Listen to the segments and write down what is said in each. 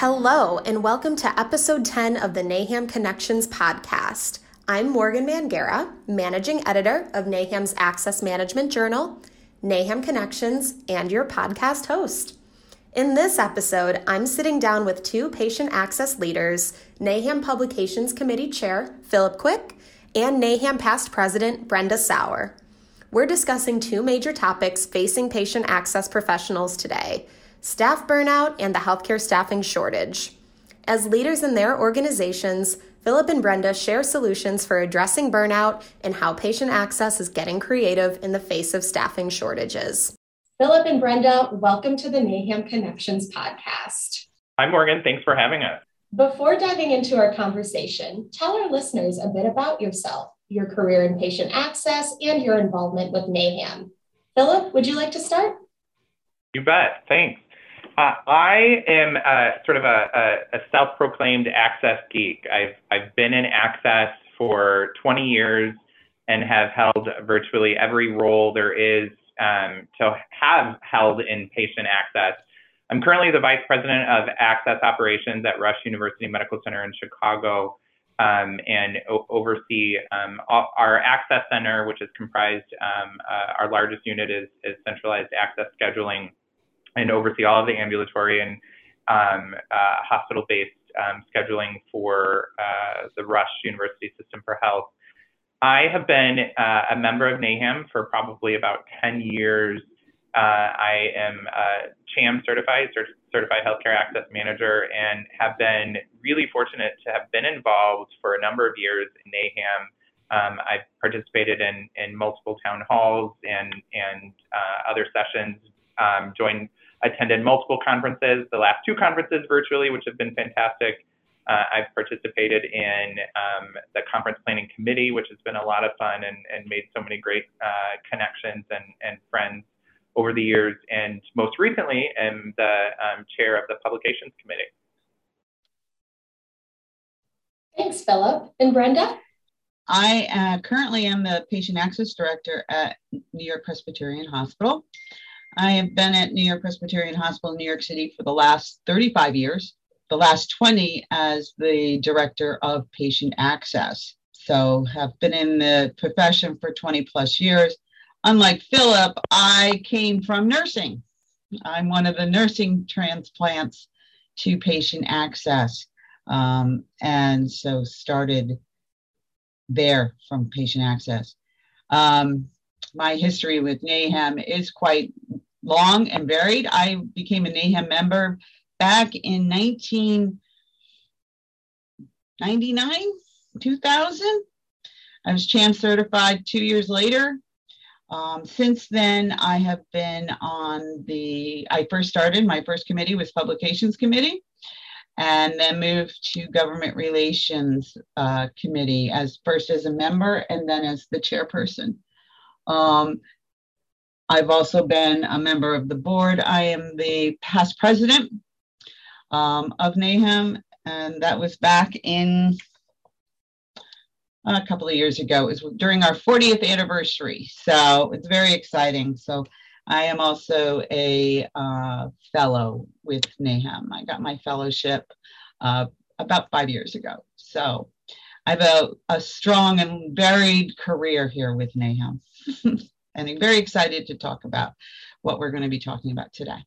Hello, and welcome to episode 10 of the NAHAM Connections podcast. I'm Morgan Mangera, managing editor of NAHAM's Access Management Journal, NAHAM Connections, and your podcast host. In this episode, I'm sitting down with two patient access leaders, NAHAM Publications Committee Chair Philip Quick and NAHAM past president Brenda Sauer. We're discussing two major topics facing patient access professionals today staff burnout and the healthcare staffing shortage. As leaders in their organizations, Philip and Brenda share solutions for addressing burnout and how patient access is getting creative in the face of staffing shortages. Philip and Brenda, welcome to the NAHAM Connections podcast. Hi, Morgan. Thanks for having us. Before diving into our conversation, tell our listeners a bit about yourself, your career in patient access, and your involvement with NAHAM. Philip, would you like to start? You bet. Thanks. Uh, I am sort of a, a, a, self-proclaimed access geek. I've I've been in access for 20 years and have held virtually every role there is um, to have held in patient access. I'm currently the Vice President of Access Operations at Rush University Medical Center in Chicago um, and o- oversee um, our Access Center, which is comprised, um, uh, our largest unit is, is, centralized access scheduling, and oversee all of the ambulatory and um, uh, hospital based um, scheduling for uh, the Rush University System for Health. I have been uh, a member of NAHAM for probably about 10 years. Uh, I am a CHAM certified, certified healthcare access manager, and have been really fortunate to have been involved for a number of years in NAHAM. Um, I've participated in, in multiple town halls and, and uh, other sessions, um, joined, attended multiple conferences, the last two conferences virtually, which have been fantastic. Uh, I've participated in um, the conference planning committee, which has been a lot of fun and, and made so many great uh, connections and, and friends over the years. And most recently, am the um, chair of the publications committee. Thanks, Philip. And Brenda? I uh, currently am the patient access director at New York Presbyterian Hospital. I have been at New York Presbyterian Hospital in New York City for the last 35 years the last 20 as the director of patient access. So have been in the profession for 20 plus years. Unlike Philip, I came from nursing. I'm one of the nursing transplants to patient access. Um, and so started there from patient access. Um, my history with NAHAM is quite long and varied. I became a NAHAM member back in 1999, 2000. I was CHAM certified two years later. Um, since then, I have been on the, I first started, my first committee was Publications Committee, and then moved to Government Relations uh, Committee as first as a member and then as the chairperson. Um, I've also been a member of the board. I am the past president um, of NAHAM, and that was back in a couple of years ago. It was during our 40th anniversary, so it's very exciting. So I am also a uh, fellow with NAHAM. I got my fellowship uh, about five years ago. So I have a, a strong and varied career here with NAHAM. and I'm very excited to talk about what we're going to be talking about today.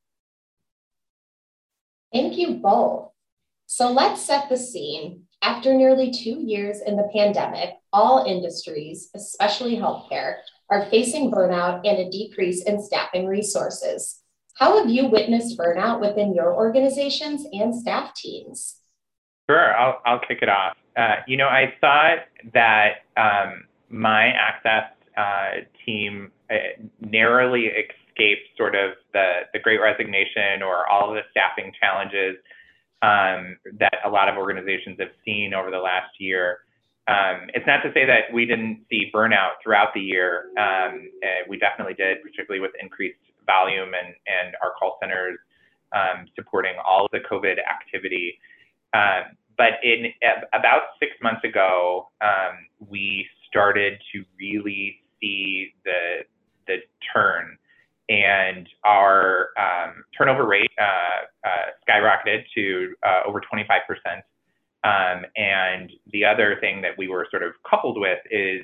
Thank you both. So let's set the scene. After nearly two years in the pandemic, all industries, especially healthcare, are facing burnout and a decrease in staffing resources. How have you witnessed burnout within your organizations and staff teams? Sure, I'll, I'll kick it off. Uh, you know, I thought that um, my access uh, team uh, narrowly escaped sort of the, the great resignation or all of the staffing challenges um, that a lot of organizations have seen over the last year. Um, it's not to say that we didn't see burnout throughout the year. Um, we definitely did, particularly with increased volume and, and our call centers um, supporting all of the COVID activity. Um, but in about six months ago, um, we started to really see the the turn and our um, turnover rate uh, uh, skyrocketed to uh, over 25%. Um, and the other thing that we were sort of coupled with is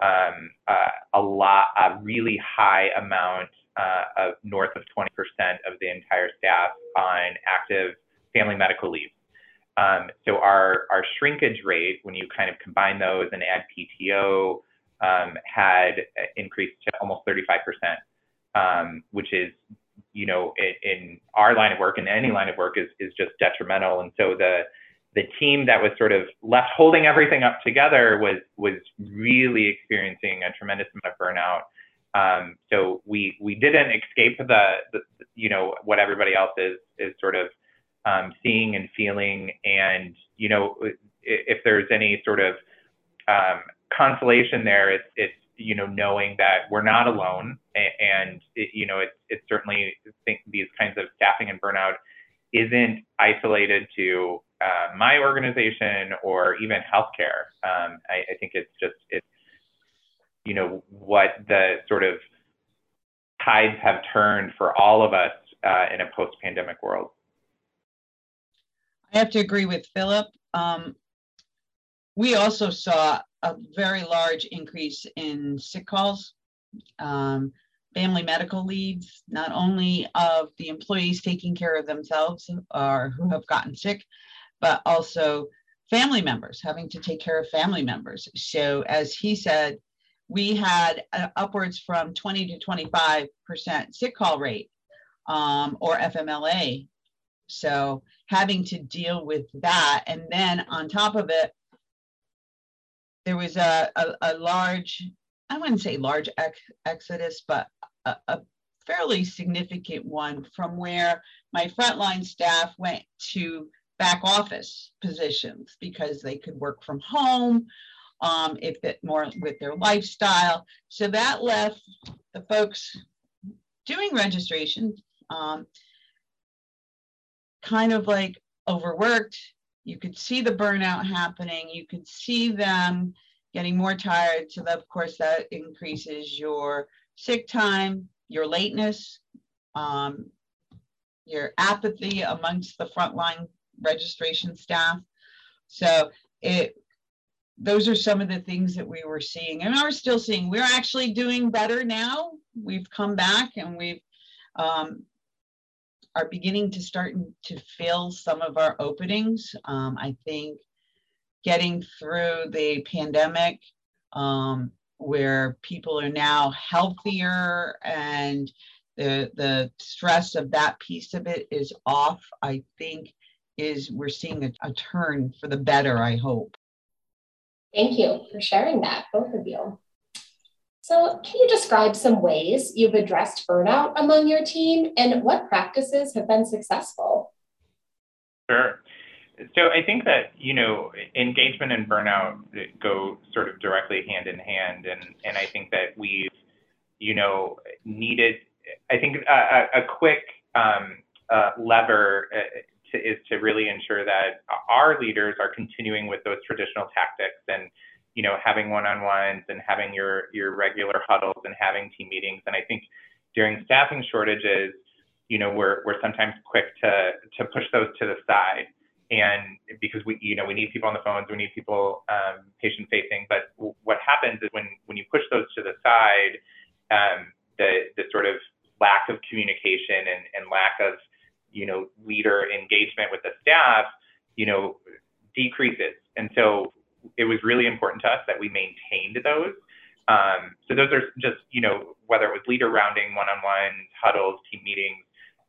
um, uh, a lot, a really high amount uh, of north of 20% of the entire staff on active family medical leave. Um, so our, our shrinkage rate, when you kind of combine those and add PTO, had increased to almost 35%, um, which is, you know, in, in, our line of work and any line of work is, is just detrimental. And so the, the team that was sort of left holding everything up together was, was really experiencing a tremendous amount of burnout. Um, so we, we didn't escape the, the, you know, what everybody else is, is sort of um, seeing and feeling. And, you know, if there's any sort of um, consolation there, it's, it's, you know, knowing that we're not alone. And, it, you know, it's, it's certainly think these kinds of staffing and burnout isn't isolated to uh, my organization or even healthcare. Um, I, I think it's just, it's, you know, what the sort of tides have turned for all of us uh, in a post pandemic world. I have to agree with Philip. Um, we also saw a very large increase in sick calls, um, family medical leaves, not only of the employees taking care of themselves or who have gotten sick, but also family members having to take care of family members. So, as he said, we had uh, upwards from 20 to 25% sick call rate um, or FMLA so having to deal with that. And then on top of it, there was a, a, a large, I wouldn't say large ex- exodus, but a, a fairly significant one from where my frontline staff went to back office positions because they could work from home um, if it more with their lifestyle. So that left the folks doing registration um, kind of like overworked. You could see the burnout happening. You could see them getting more tired. So that, of course, that increases your sick time, your lateness, um, your apathy amongst the frontline registration staff. So it those are some of the things that we were seeing and are still seeing. We're actually doing better now. We've come back and we've um, are beginning to start to fill some of our openings. Um, I think getting through the pandemic, um, where people are now healthier and the the stress of that piece of it is off, I think is we're seeing a, a turn for the better. I hope. Thank you for sharing that, both of you. So, can you describe some ways you've addressed burnout among your team and what practices have been successful? Sure. So, I think that, you know, engagement and burnout go sort of directly hand in hand. And, and I think that we've, you know, needed, I think a, a quick um, uh, lever uh, to, is to really ensure that our leaders are continuing with those traditional tactics and you know, having one-on-ones and having your your regular huddles and having team meetings. And I think during staffing shortages, you know, we're we're sometimes quick to to push those to the side. And because we, you know, we need people on the phones, we need people um, patient facing. But w- what happens is when when you push those to the side, um, the the sort of lack of communication and, and lack of you know leader engagement with the staff, you know, decreases. And so it was really important to us that we maintained those. Um, so those are just, you know, whether it was leader rounding, one-on-one huddles, team meetings,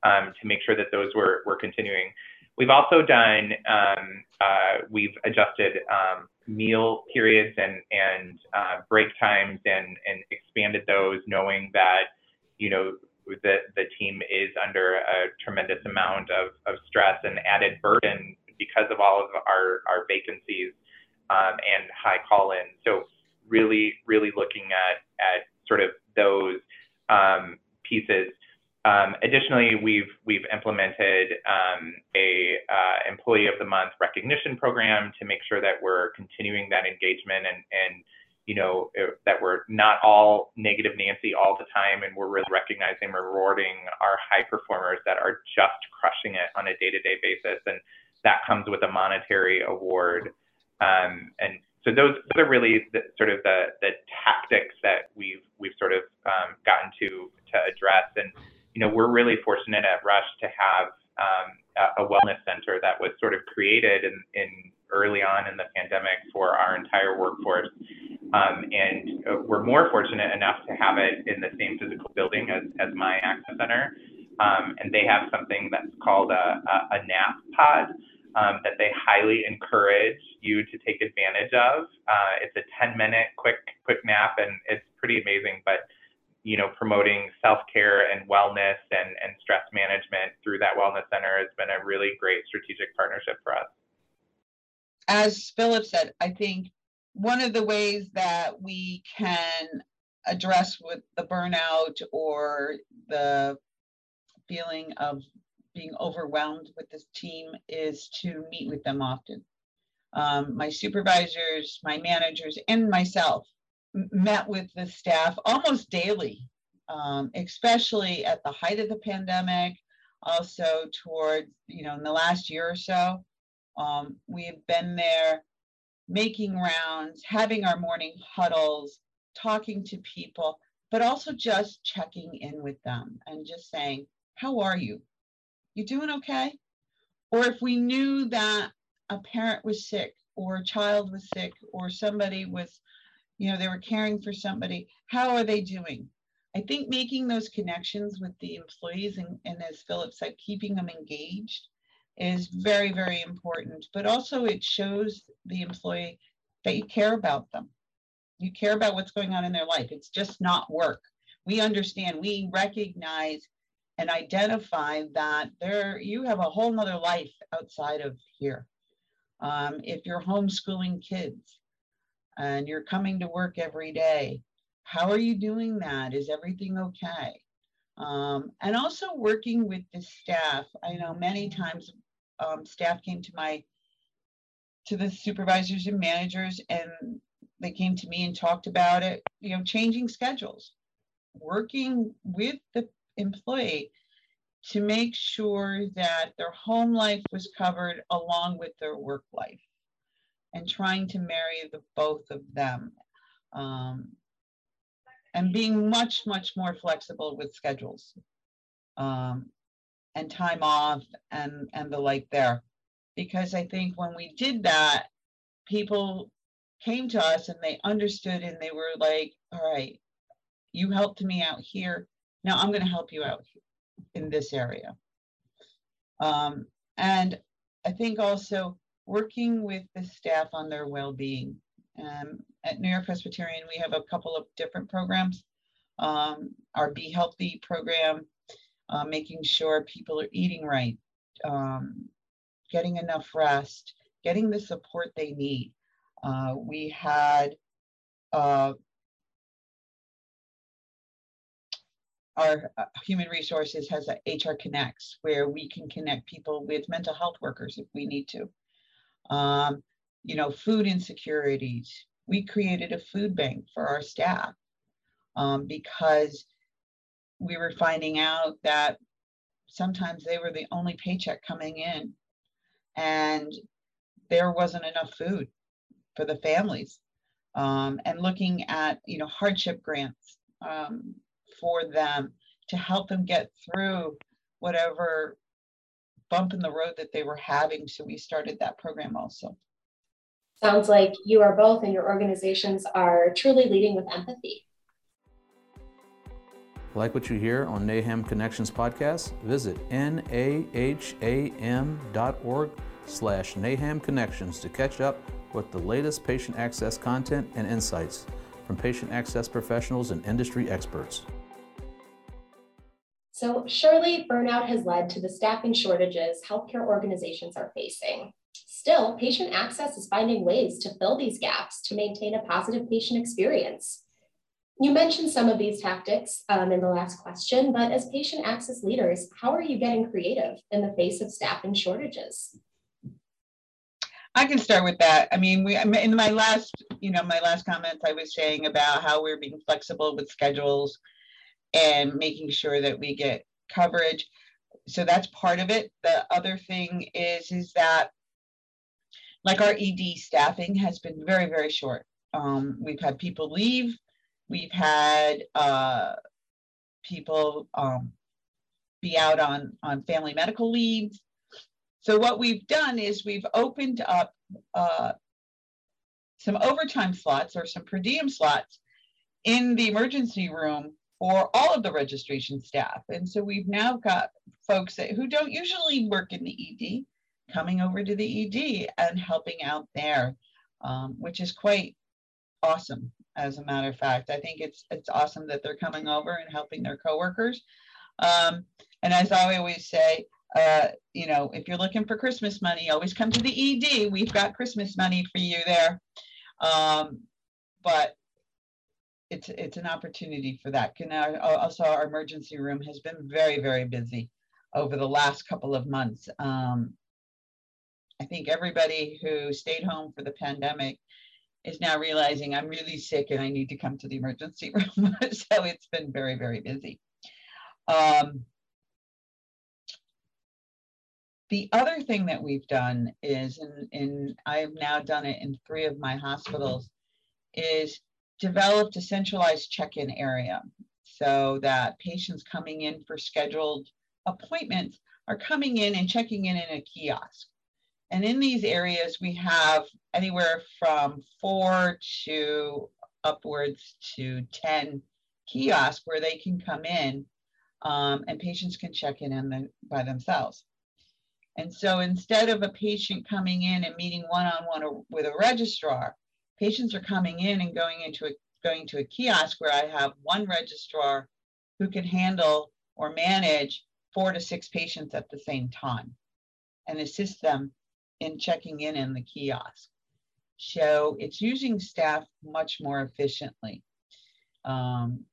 um, to make sure that those were, were continuing. We've also done, um, uh, we've adjusted um, meal periods and, and uh, break times and, and expanded those knowing that, you know, the, the team is under a tremendous amount of, of stress and added burden because of all of our, our vacancies um, and high call-in. So really, really looking at at sort of those um, pieces. Um, additionally, we've we've implemented um, a uh, employee of the month recognition program to make sure that we're continuing that engagement and and you know, it, that we're not all negative Nancy all the time, and we're really recognizing, rewarding our high performers that are just crushing it on a day-to-day basis, and that comes with a monetary award. Um, and so those, those are really the, sort of the, the tactics that we've we've sort of um, gotten to to address. And you know, we're really fortunate at Rush to have um, a, a wellness center that was sort of created in, in early on in the pandemic for our entire workforce. Um, and uh, we're more fortunate enough to have it in the same physical building as, as my access center. Um, and they have something that's called a, a, a nap pod um, that they highly encourage you to take advantage of. Uh, it's a 10 minute quick, quick nap and it's pretty amazing, but you know, promoting self-care and wellness and, and stress management through that wellness center has been a really great strategic partnership for us as Philip said, I think one of the ways that we can address with the burnout or the feeling of being overwhelmed with this team is to meet with them often. Um, my supervisors, my managers, and myself met with the staff almost daily, um, especially at the height of the pandemic, also towards, you know, in the last year or so. Um, we've been there making rounds, having our morning huddles, talking to people, but also just checking in with them and just saying, How are you? You doing okay? Or if we knew that a parent was sick or a child was sick or somebody was, you know, they were caring for somebody, how are they doing? I think making those connections with the employees and, and as Philip said, keeping them engaged is very, very important. But also, it shows the employee that you care about them. You care about what's going on in their life. It's just not work. We understand, we recognize and identify that there you have a whole nother life outside of here. Um, if you're homeschooling kids and you're coming to work every day, how are you doing that? Is everything okay? Um, and also working with the staff. I know many times um, staff came to my to the supervisors and managers and they came to me and talked about it you know changing schedules working with the employee to make sure that their home life was covered along with their work life and trying to marry the both of them um, and being much much more flexible with schedules um, and time off and and the like there. Because i think when we did that people came to us and they understood and they were like all right you helped me out here now i'm going to help you out in this area. Um, and i think also working with the staff on their well-being. Um, at new york presbyterian we have a couple of different programs. Um, our be healthy program uh, making sure people are eating right, um, getting enough rest, getting the support they need. Uh, we had uh, our uh, human resources has a HR Connects where we can connect people with mental health workers if we need to. Um, you know, food insecurities. We created a food bank for our staff um, because we were finding out that sometimes they were the only paycheck coming in and there wasn't enough food for the families um, and looking at you know hardship grants um, for them to help them get through whatever bump in the road that they were having so we started that program also sounds like you are both and your organizations are truly leading with empathy like what you hear on NAHAM Connections podcast? Visit naham.org slash NAHAM Connections to catch up with the latest patient access content and insights from patient access professionals and industry experts. So, surely burnout has led to the staffing shortages healthcare organizations are facing. Still, patient access is finding ways to fill these gaps to maintain a positive patient experience. You mentioned some of these tactics um, in the last question, but as patient access leaders, how are you getting creative in the face of staffing shortages? I can start with that. I mean, we in my last you know, my last comments, I was saying about how we're being flexible with schedules and making sure that we get coverage. So that's part of it. The other thing is, is that like our ED staffing has been very, very short. Um, we've had people leave. We've had uh, people um, be out on, on family medical leaves. So what we've done is we've opened up uh, some overtime slots or some per diem slots in the emergency room for all of the registration staff. And so we've now got folks that, who don't usually work in the ED coming over to the ED and helping out there, um, which is quite awesome. As a matter of fact, I think it's it's awesome that they're coming over and helping their coworkers. Um, and as I always say, uh, you know, if you're looking for Christmas money, always come to the ED. We've got Christmas money for you there. Um, but it's it's an opportunity for that. Can also our emergency room has been very very busy over the last couple of months. Um, I think everybody who stayed home for the pandemic is now realizing I'm really sick and I need to come to the emergency room. so it's been very very busy. Um, the other thing that we've done is, and, and I've now done it in three of my hospitals, is developed a centralized check-in area so that patients coming in for scheduled appointments are coming in and checking in in a kiosk. And in these areas, we have anywhere from four to upwards to 10 kiosks where they can come in um, and patients can check in, in the, by themselves. And so instead of a patient coming in and meeting one-on-one with a registrar, patients are coming in and going into a going to a kiosk where I have one registrar who can handle or manage four to six patients at the same time and assist them in checking in in the kiosk. So it's using staff much more efficiently. Um,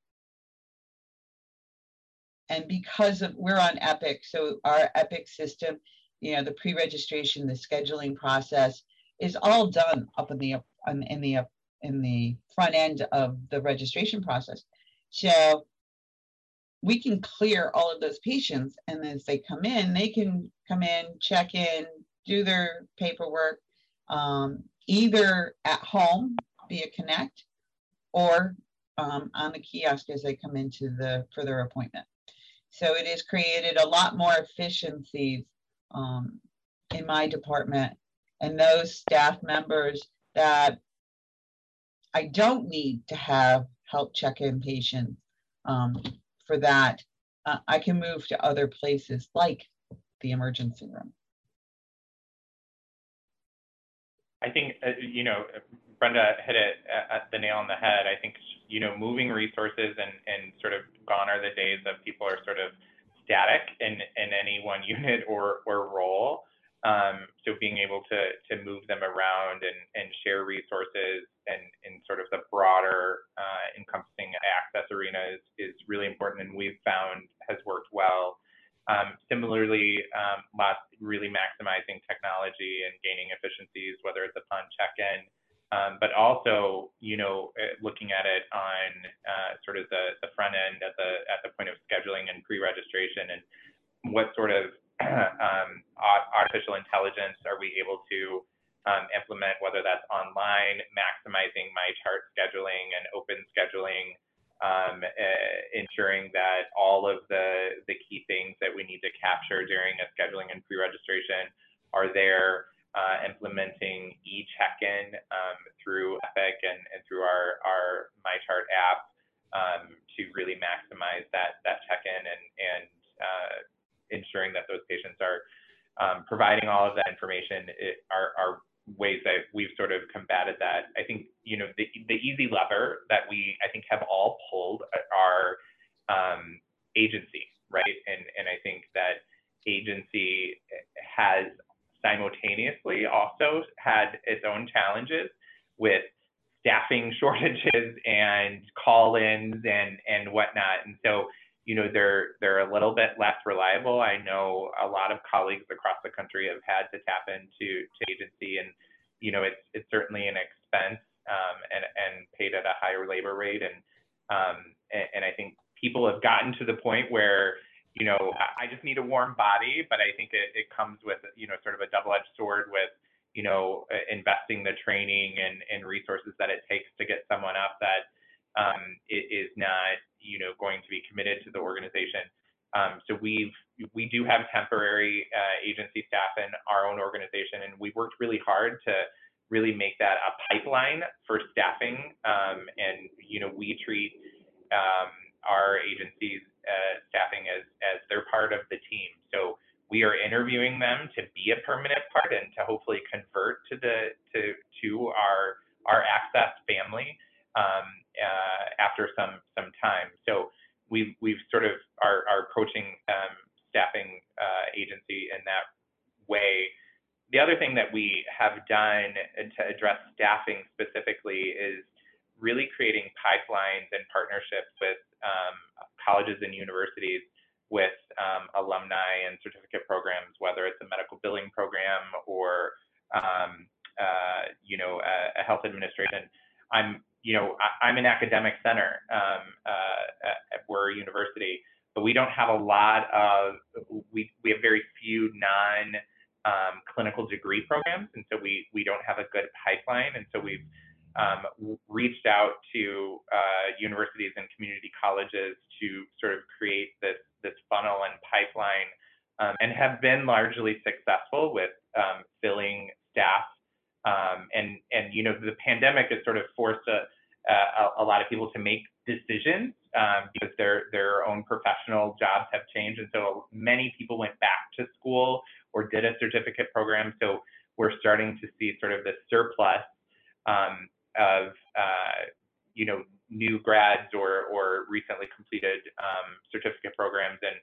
and because of we're on Epic, so our Epic system, you know, the pre-registration, the scheduling process is all done up in the in the in the front end of the registration process. So we can clear all of those patients and as they come in, they can come in, check in, do their paperwork, um, either at home via Connect or um, on the kiosk as they come into the for their appointment. So it has created a lot more efficiencies um, in my department and those staff members that I don't need to have help check in patients um, for that. Uh, I can move to other places like the emergency room. I think, uh, you know, Brenda hit it at the nail on the head. I think, you know, moving resources and, and sort of gone are the days of people are sort of static in, in any one unit or, or role. Um, so being able to to move them around and, and share resources and in sort of the broader uh, encompassing access arena is, is really important and we've found has worked well. Um, similarly, um, last, really maximizing technology and gaining efficiencies, whether it's upon check-in, um, but also, you know, uh, looking at it on uh, sort of the, the front end at the at the point of scheduling and pre-registration and what sort of um, artificial intelligence are we able to um, implement, whether that's online, maximizing my chart scheduling and open scheduling, um, uh, ensuring that all of the, the key things that we need to capture during a scheduling and pre-registration are there, uh, implementing e-check-in um, through Epic and, and through our, our MyChart app um, to really maximize that, that check-in and, and uh, ensuring that those patients are um, providing all of that information are, are ways that we've sort of combated that. I think, you know, the, the easy lever that we, I think, have all pulled are um, agency, right? And, and I think that agency has simultaneously also had its own challenges with staffing shortages and call-ins and, and whatnot. And so you know they're they're a little bit less reliable. I know a lot of colleagues across the country have had to tap into to agency, and you know it's it's certainly an expense um, and, and paid at a higher labor rate. And, um, and, and I think people have gotten to the point where, you know, I just need a warm body, but I think it, it comes with, you know, sort of a double-edged sword with, you know, investing the training and, and resources that it takes to get someone up that um, is not, you know, going to be committed to the organization. Um, so we've we do have temporary uh, agency staff in our own organization, and we worked really hard to really make that a pipeline for staffing. Um, and you know, we treat um, our agencies uh, staffing as as they're part of the team. So we are interviewing them to be a permanent part and to hopefully convert to the to to our our access family um, uh, after some some time. So we've we've sort of are, are approaching um, staffing uh, agency in that way. The other thing that we have done to address staffing specifically is really creating pipelines and partnerships with um, colleges and universities with um, alumni and certificate programs, whether it's a medical billing program or um, uh, you know a, a, health administration. I'm you know I, am an academic center. Um, uh, at, we're a university, but we don't have a lot of we we have very few non um, clinical degree programs, and so we we don't have a good pipeline, and so we've um, reached out to uh, universities and community colleges to sort of create this this funnel and pipeline, um, and have been largely successful with um, filling staff. Um, and and you know the pandemic has sort of forced a, a, a lot of people to make decisions um, because their their own professional jobs have changed, and so many people went back to school or did a certificate program. So we're starting to see sort of this surplus um, of uh, you know new grads or or recently completed um, certificate programs, and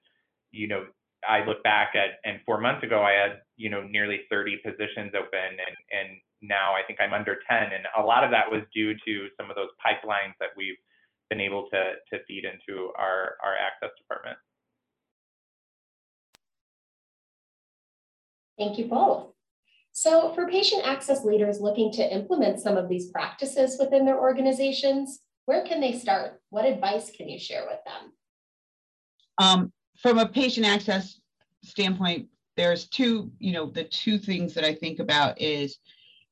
you know I look back at and four months ago I had you know nearly 30 positions open, and and now I think I'm under 10, and a lot of that was due to some of those pipelines that we've been able to, to feed into our, our access department. Thank you both. So for patient access leaders looking to implement some of these practices within their organizations, where can they start? What advice can you share with them? Um, from a patient access standpoint, there's two, you know, the two things that I think about is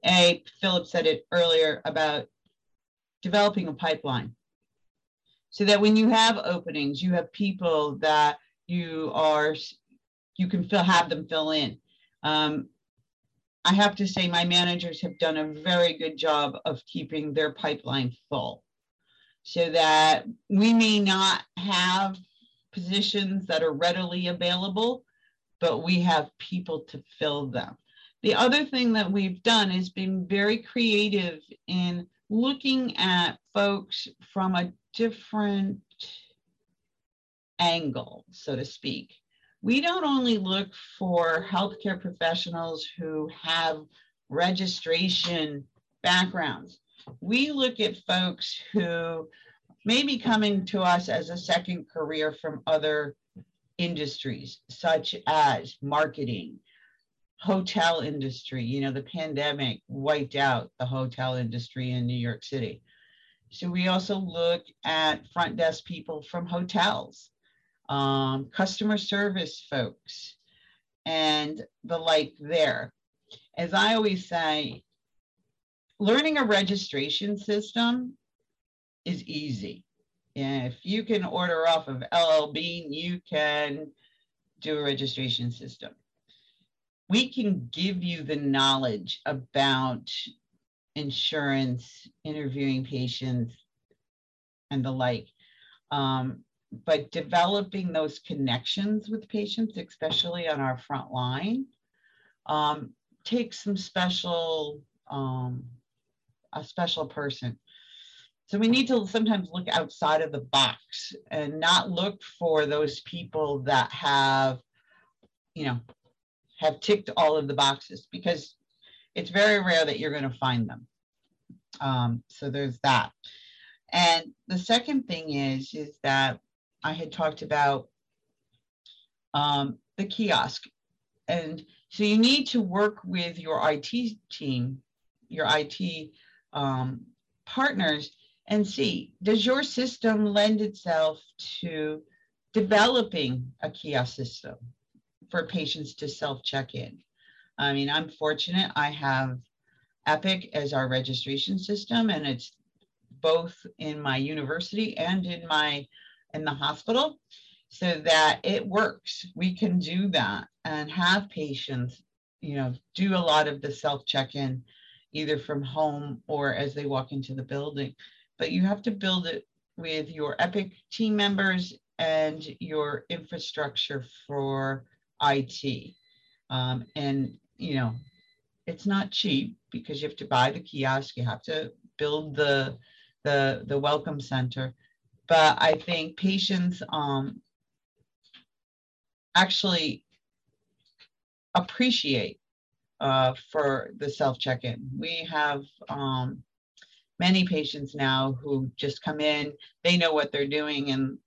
a, Philip said it earlier about developing a pipeline so that when you have openings, you have people that you are, you can fill, have them fill in. Um, I have to say my managers have done a very good job of keeping their pipeline full so that we may not have positions that are readily available, but we have people to fill them. The other thing that we've done is been very creative in looking at folks from a different angle, so to speak. We don't only look for healthcare professionals who have registration backgrounds. We look at folks who may be coming to us as a second career from other industries, such as marketing, hotel industry. You know, the pandemic wiped out the hotel industry in New York City. So we also look at front desk people from hotels, um, customer service folks, and the like there. As I always say, learning a registration system is easy. If you can order off of LL Bean, you can do a registration system. We can give you the knowledge about insurance, interviewing patients, and the like. Um, but developing those connections with patients, especially on our front line, um, takes some special, um, a special person. So we need to sometimes look outside of the box and not look for those people that have, you know, have ticked all of the boxes because it's very rare that you're going to find them. Um, so there's that. And the second thing is, is that I had talked about um, the kiosk. And so you need to work with your IT team, your IT um, partners and see does your system lend itself to developing a kiosk system for patients to self check in. I mean, I'm fortunate. I have Epic as our registration system, and it's both in my university and in my in the hospital so that it works. We can do that and have patients you know do a lot of the self check-in either from home or as they walk into the building but you have to build it with your epic team members and your infrastructure for it um, and you know it's not cheap because you have to buy the kiosk you have to build the the the welcome center. But i think patients um actually appreciate uh, for the self check-in we have um, many patients now who just come in they know what they're doing and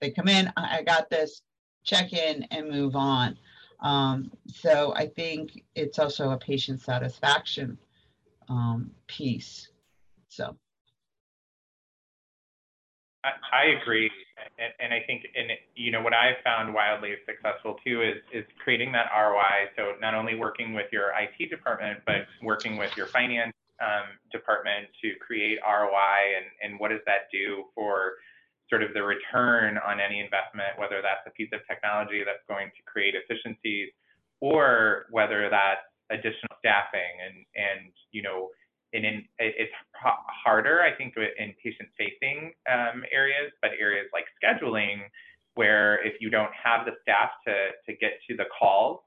they come in i got this check in and move on um, so I think it's also a patient satisfaction um, piece. So. I, I agree. And, and, I think, and you know, what I've found wildly successful too is, is creating that ROI. So not only working with your IT department, but working with your finance um, department to create ROI and, and what does that do for sort of the return on any investment, whether that's a piece of technology that's going to create efficiencies or whether that's additional staffing and, and you know, and in, it's harder, I think, in patient-facing um, areas, but areas like scheduling, where if you don't have the staff to, to get to the calls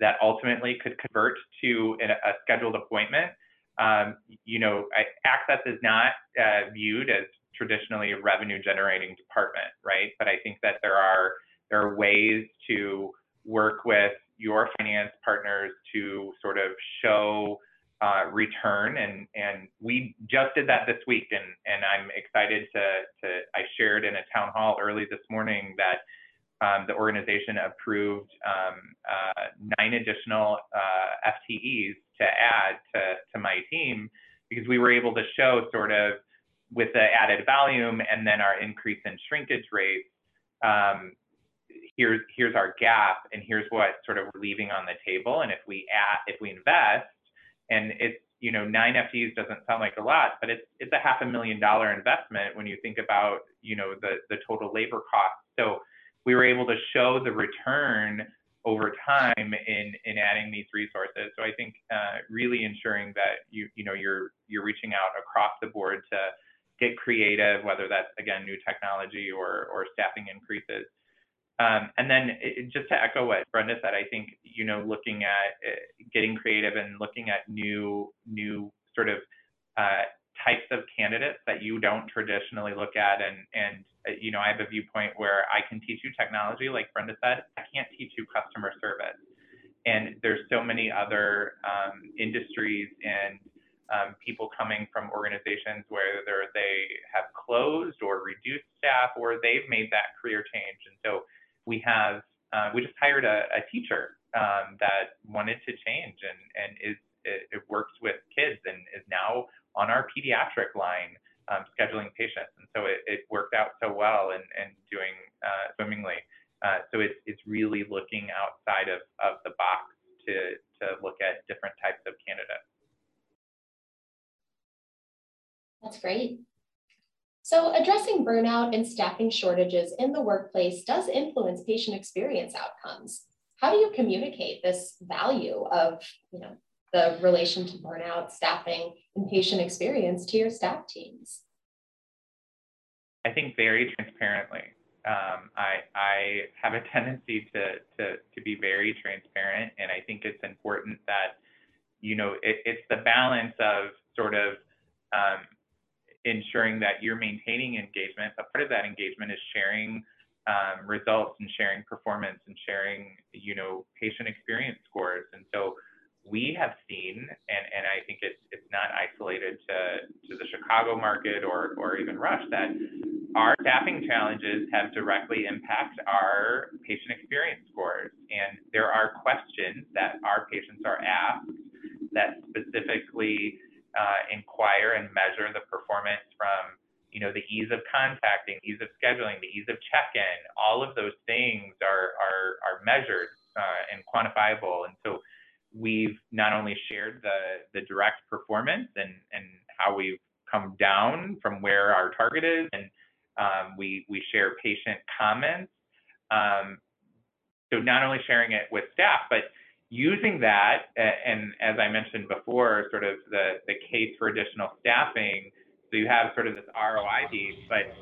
that ultimately could convert to a scheduled appointment, um, you know, access is not uh, viewed as traditionally a revenue generating department, right? But I think that there are there are ways to work with your finance partners to sort of show uh, return and and we just did that this week and and I'm excited to to I shared in a town hall early this morning that um, the organization approved um, uh, nine additional uh, FTEs to add to to my team because we were able to show sort of with the added volume and then our increase in shrinkage rates, um, here's here's our gap and here's what sort of we're leaving on the table. And if we add, if we invest, and it's you know nine FTEs doesn't sound like a lot, but it's it's a half a million dollar investment when you think about you know the the total labor cost. So we were able to show the return over time in in adding these resources. So I think uh, really ensuring that you you know you're you're reaching out across the board to get creative, whether that's again new technology or or staffing increases. Um, and then it, just to echo what Brenda said, I think you know looking at uh, getting creative and looking at new new sort of uh, types of candidates that you don't traditionally look at, and and uh, you know I have a viewpoint where I can teach you technology, like Brenda said, I can't teach you customer service. And there's so many other um, industries and um, people coming from organizations where they have closed or reduced staff or they've made that career change. And so we have, uh, we just hired a, a teacher um, that wanted to change and, and is, it, it, works with kids and is now on our pediatric line um, scheduling patients. And so it, it, worked out so well and, doing uh, swimmingly. Uh, so it's, it's really looking outside of, of the box to, to look at different types of candidates. That's great. So addressing burnout and staffing shortages in the workplace does influence patient experience outcomes. How do you communicate this value of you know, the relation to burnout, staffing, and patient experience to your staff teams? I think very transparently. Um, I, I have a tendency to, to, to be very transparent, and I think it's important that, you know, it, it's the balance of sort of um, ensuring that you're maintaining engagement. But part of that engagement is sharing um, results and sharing performance and sharing, you know, patient experience scores. And so we have seen, and, and I think it's, it's not isolated to, to the Chicago market or, or even Rush, that our staffing challenges have directly impact our patient experience scores. And there are questions that our patients are asked that specifically uh, inquire and measure the performance from you know the ease of contacting, ease of scheduling, the ease of check-in. All of those things are are, are measured uh, and quantifiable, and so we've not only shared the the direct performance and and how we've come down from where our target is, and um, we we share patient comments. Um, so not only sharing it with staff, but using that, and as I mentioned before, sort of the, the case for additional staffing. So you have sort of this ROI piece, but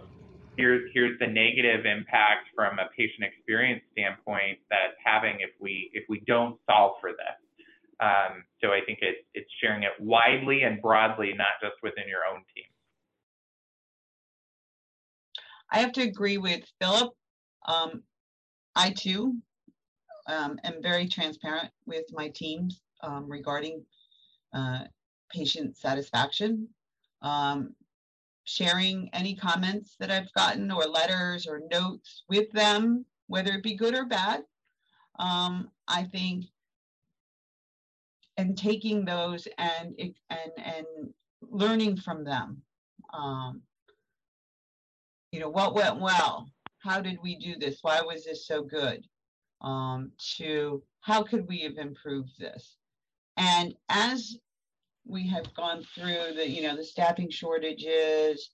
here's here's the negative impact from a patient experience standpoint that having if we if we don't solve for this. Um, so I think it's it's sharing it widely and broadly, not just within your own team. I have to agree with Philip. Um, I too um, am very transparent with my teams um, regarding uh, patient satisfaction. Um, sharing any comments that I've gotten or letters or notes with them, whether it be good or bad. Um, I think and taking those and and and learning from them. Um, you know, what went well? How did we do this? Why was this so good? um, to how could we have improved this? And as we have gone through the, you know, the staffing shortages,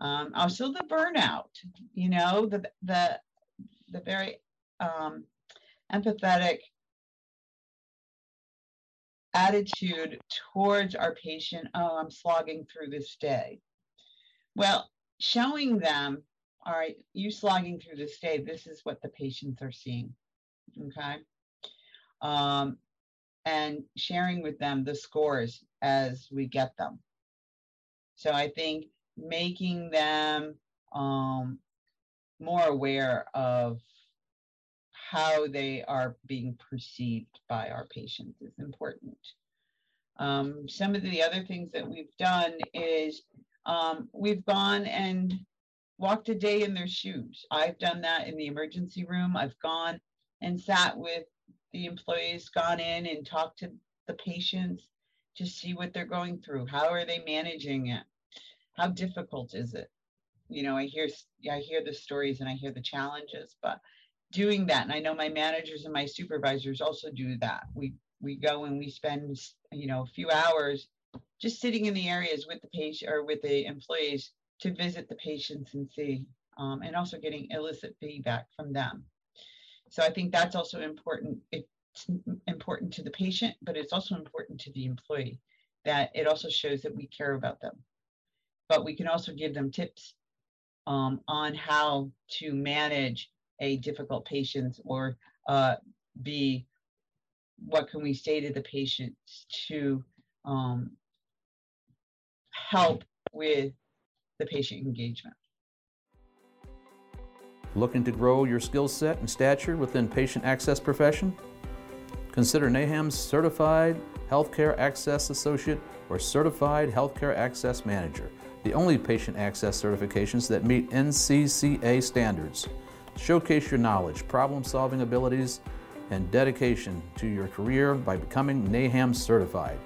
um, also the burnout, you know, the the the very um, empathetic attitude towards our patient. Oh, I'm slogging through this day. Well, showing them, all right, you slogging through this day. This is what the patients are seeing okay? Um, and sharing with them the scores as we get them. So I think making them um, more aware of how they are being perceived by our patients is important. Um, some of the other things that we've done is um, we've gone and walked a day in their shoes. I've done that in the emergency room. I've gone and sat with the employees, gone in and talked to the patients to see what they're going through. How are they managing it? How difficult is it? You know, I hear I hear the stories and I hear the challenges, but doing that, and I know my managers and my supervisors also do that. We we go and we spend you know a few hours just sitting in the areas with the patient or with the employees to visit the patients and see, um, and also getting illicit feedback from them. So I think that's also important. It's important to the patient, but it's also important to the employee that it also shows that we care about them. But we can also give them tips um, on how to manage a difficult patient or uh, be what can we say to the patient to um, help with the patient engagement. Looking to grow your skill set and stature within patient access profession? Consider NAHAM's Certified Healthcare Access Associate or Certified Healthcare Access Manager, the only patient access certifications that meet NCCA standards. Showcase your knowledge, problem solving abilities, and dedication to your career by becoming NAHAM certified.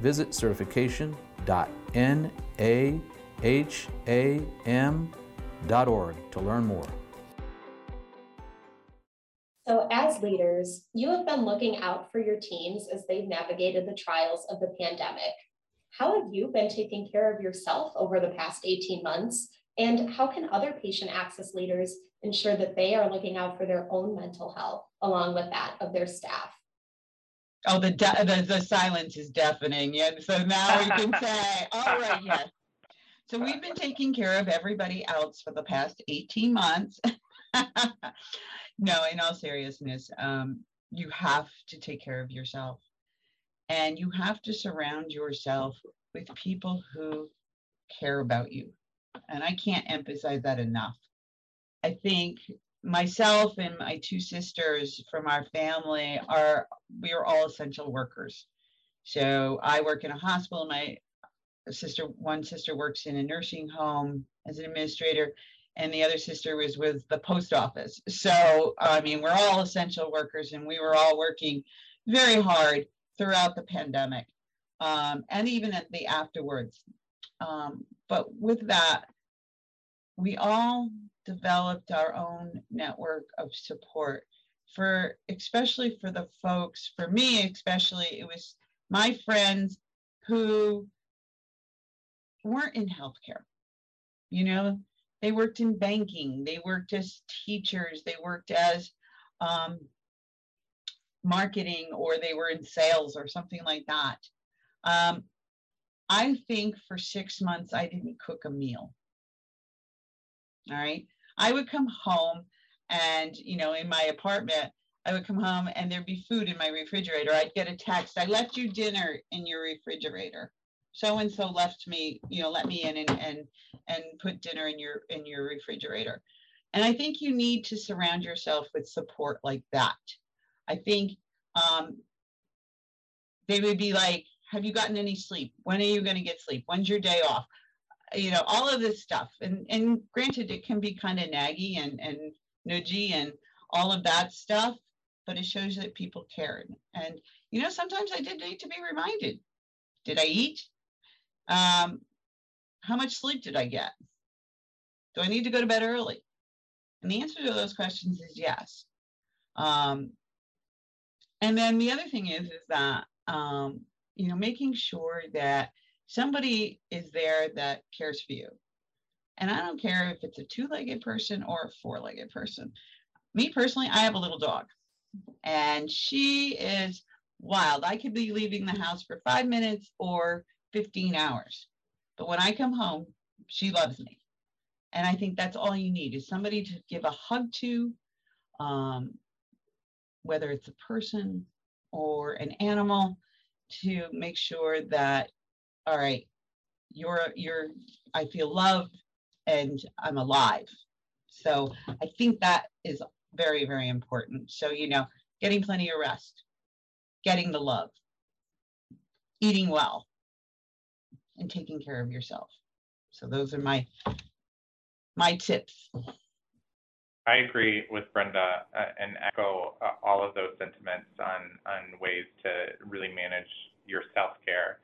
Visit certification.naham.org to learn more. So, as leaders, you have been looking out for your teams as they've navigated the trials of the pandemic. How have you been taking care of yourself over the past 18 months? And how can other patient access leaders ensure that they are looking out for their own mental health along with that of their staff? Oh, the, the, the silence is deafening. Yeah. So now we can say, all right, yes. So we've been taking care of everybody else for the past 18 months. no, in all seriousness, um, you have to take care of yourself. And you have to surround yourself with people who care about you. And I can't emphasize that enough. I think myself and my two sisters from our family are we are all essential workers. So I work in a hospital. My sister, one sister works in a nursing home as an administrator, and the other sister was with the post office. So, I mean, we're all essential workers and we were all working very hard throughout the pandemic. um, and even at the afterwards. Um, but with that, we all developed our own network of support. For especially for the folks for me especially it was my friends who weren't in healthcare. You know they worked in banking they worked as teachers they worked as um, marketing or they were in sales or something like that. Um, i think for six months i didn't cook a meal all right i would come home and, you know, in my apartment, I would come home and there'd be food in my refrigerator. I'd get a text, I left you dinner in your refrigerator. So and so left me, you know, let me in and and and put dinner in your in your refrigerator. And I think you need to surround yourself with support like that. I think um, they would be like, have you gotten any sleep? When are you going to get sleep? When's your day off? You know, all of this stuff. And and granted, it can be kind of naggy and and nudgy and all of that stuff, but it shows that people cared. And, you know, sometimes I did need to be reminded did I eat? Um, how much sleep did I get? Do I need to go to bed early? And the answer to those questions is yes. Um, and then the other thing is, is that, um, you know, making sure that somebody is there that cares for you. And I don't care if it's a two legged person or a four legged person. Me personally, I have a little dog and she is wild. I could be leaving the house for five minutes or 15 hours. But when I come home, she loves me. And I think that's all you need is somebody to give a hug to, um, whether it's a person or an animal, to make sure that, all right, you're, you're, I feel loved, and I'm alive. So I think that is very, very important. So, you know, getting plenty of rest, getting the love, eating well, and taking care of yourself. So those are my my tips. I agree with Brenda uh, and echo uh, all of those sentiments on on ways to really manage your self care.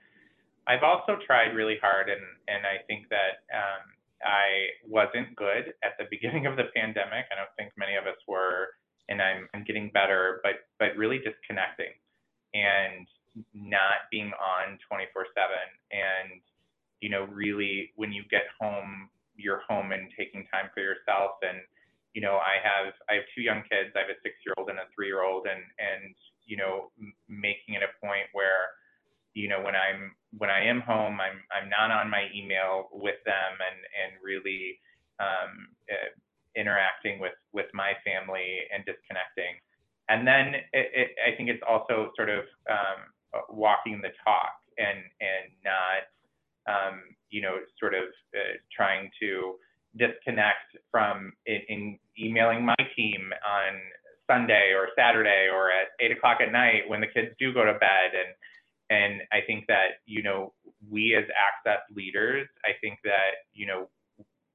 I've also tried really hard, and and I think that um, I wasn't good at the beginning of the pandemic. I don't think many of us were, and I'm, I'm getting better, but but really disconnecting and not being on 24/7 and you know really when you get home you're home and taking time for yourself and you know I have I have two young kids I have a 6-year-old and a 3-year-old and and you know m- making it a point where you know when I'm when I am home, I'm I'm not on my email with them and and really um, uh, interacting with with my family and disconnecting. And then it, it, I think it's also sort of um, walking the talk and and not um, you know sort of uh, trying to disconnect from in, in emailing my team on Sunday or Saturday or at eight o'clock at night when the kids do go to bed and and I think that you know we as access leaders, I think that you know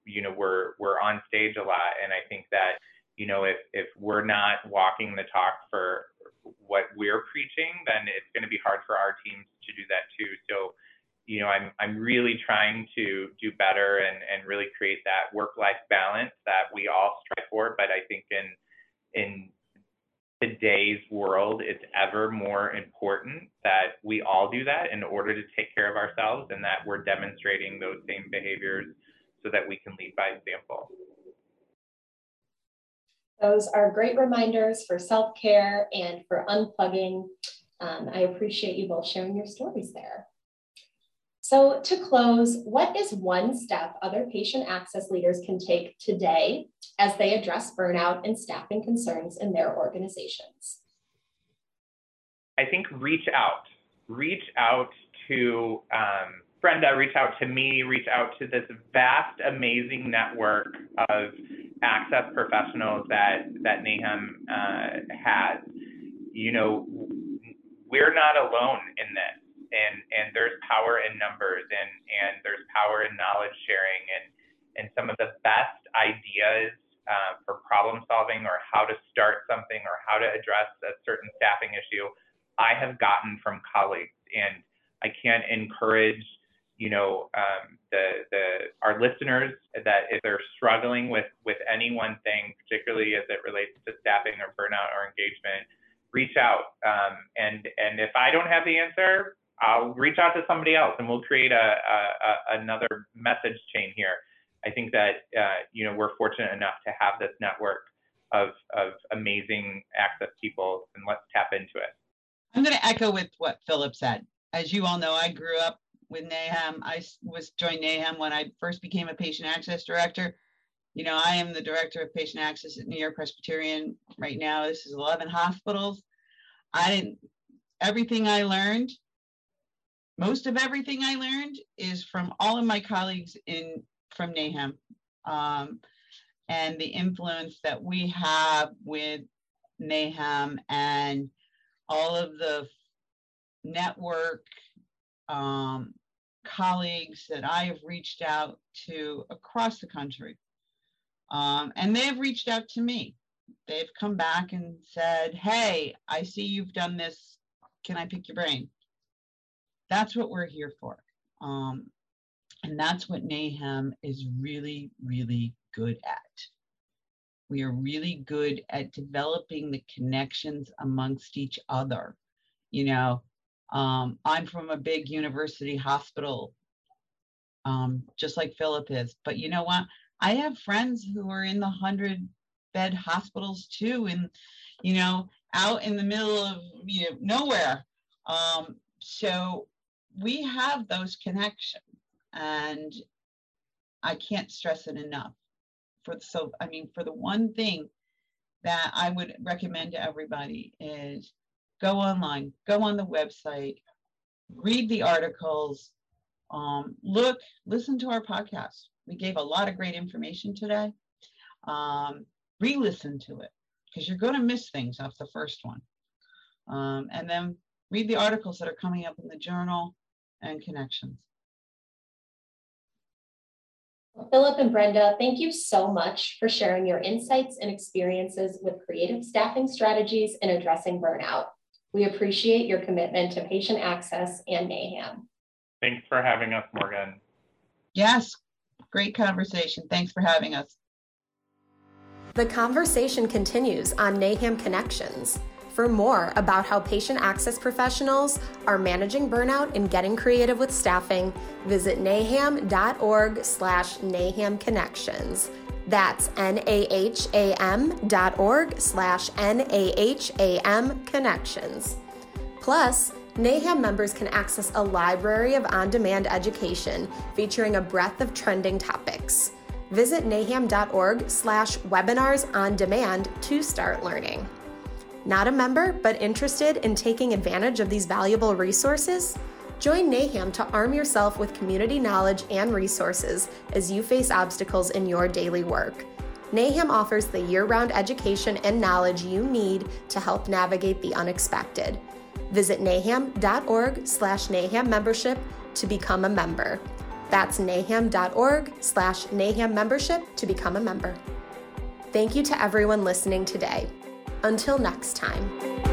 you know we're we're on stage a lot, and I think that you know if if we're not walking the talk for what we're preaching, then it's going to be hard for our teams to do that too. So you know I'm I'm really trying to do better and and really create that work life balance that we all strive for. But I think in in today's world, it's ever more important that we all do that in order to take care of ourselves and that we're demonstrating those same behaviors so that we can lead by example. Those are great reminders for self care and for unplugging. Um, I appreciate you both sharing your stories there. So, to close, what is one step other patient access leaders can take today as they address burnout and staffing concerns in their organizations? I think reach out. Reach out to um, Brenda, reach out to me, reach out to this vast, amazing network of access professionals that, that NAHAM uh, has. You know, we're not alone in this and and there's power in numbers and and there's power in knowledge sharing and and some of the best ideas uh, for problem solving or how to start something or how to address a certain staffing issue I have gotten from colleagues and I can't encourage, you know, um, the the our listeners that if they're struggling with with any one thing, particularly as it relates to staffing or burnout or engagement, reach out. Um, and and if I don't have the answer, I'll reach out to somebody else, and we'll create a, a, a another message chain here. I think that uh, you know we're fortunate enough to have this network of of amazing access people, and let's tap into it. I'm going to echo with what Philip said. As you all know, I grew up with NAHAM. I was joined NAHAM when I first became a patient access director. You know, I am the director of patient access at New York Presbyterian right now. This is 11 hospitals. I didn't, everything I learned, most of everything I learned is from all of my colleagues in from NAHAM um, and the influence that we have with NAHAM and all of the network um, colleagues that I have reached out to across the country. Um, and they've reached out to me. They've come back and said, Hey, I see you've done this. Can I pick your brain? That's what we're here for. Um, and that's what NAHAM is really, really good at. We are really good at developing the connections amongst each other. You know, um, I'm from a big university hospital, um, just like Philip is. But you know what? I have friends who are in the hundred bed hospitals too, and you know, out in the middle of you know nowhere. Um, so we have those connections, and I can't stress it enough. For so, I mean, for the one thing that I would recommend to everybody is go online, go on the website, read the articles, um, look, listen to our podcast. We gave a lot of great information today. Um, re listen to it because you're going to miss things off the first one. Um, and then read the articles that are coming up in the journal and connections. Philip and Brenda, thank you so much for sharing your insights and experiences with creative staffing strategies in addressing burnout. We appreciate your commitment to patient access and NAHAM. Thanks for having us, Morgan. Yes, great conversation. Thanks for having us. The conversation continues on NAHAM Connections. For more about how patient access professionals are managing burnout and getting creative with staffing, visit naham.org slash NAHAM Connections. That's N-A-H-A-M dot org slash N-A-H-A-M connections. Plus, NAHAM members can access a library of on-demand education featuring a breadth of trending topics. Visit naham.org slash webinars on demand to start learning. Not a member, but interested in taking advantage of these valuable resources? Join NAHAM to arm yourself with community knowledge and resources as you face obstacles in your daily work. NAHAM offers the year round education and knowledge you need to help navigate the unexpected. Visit naham.org slash NAHAM membership to become a member. That's naham.org slash NAHAM membership to become a member. Thank you to everyone listening today. Until next time.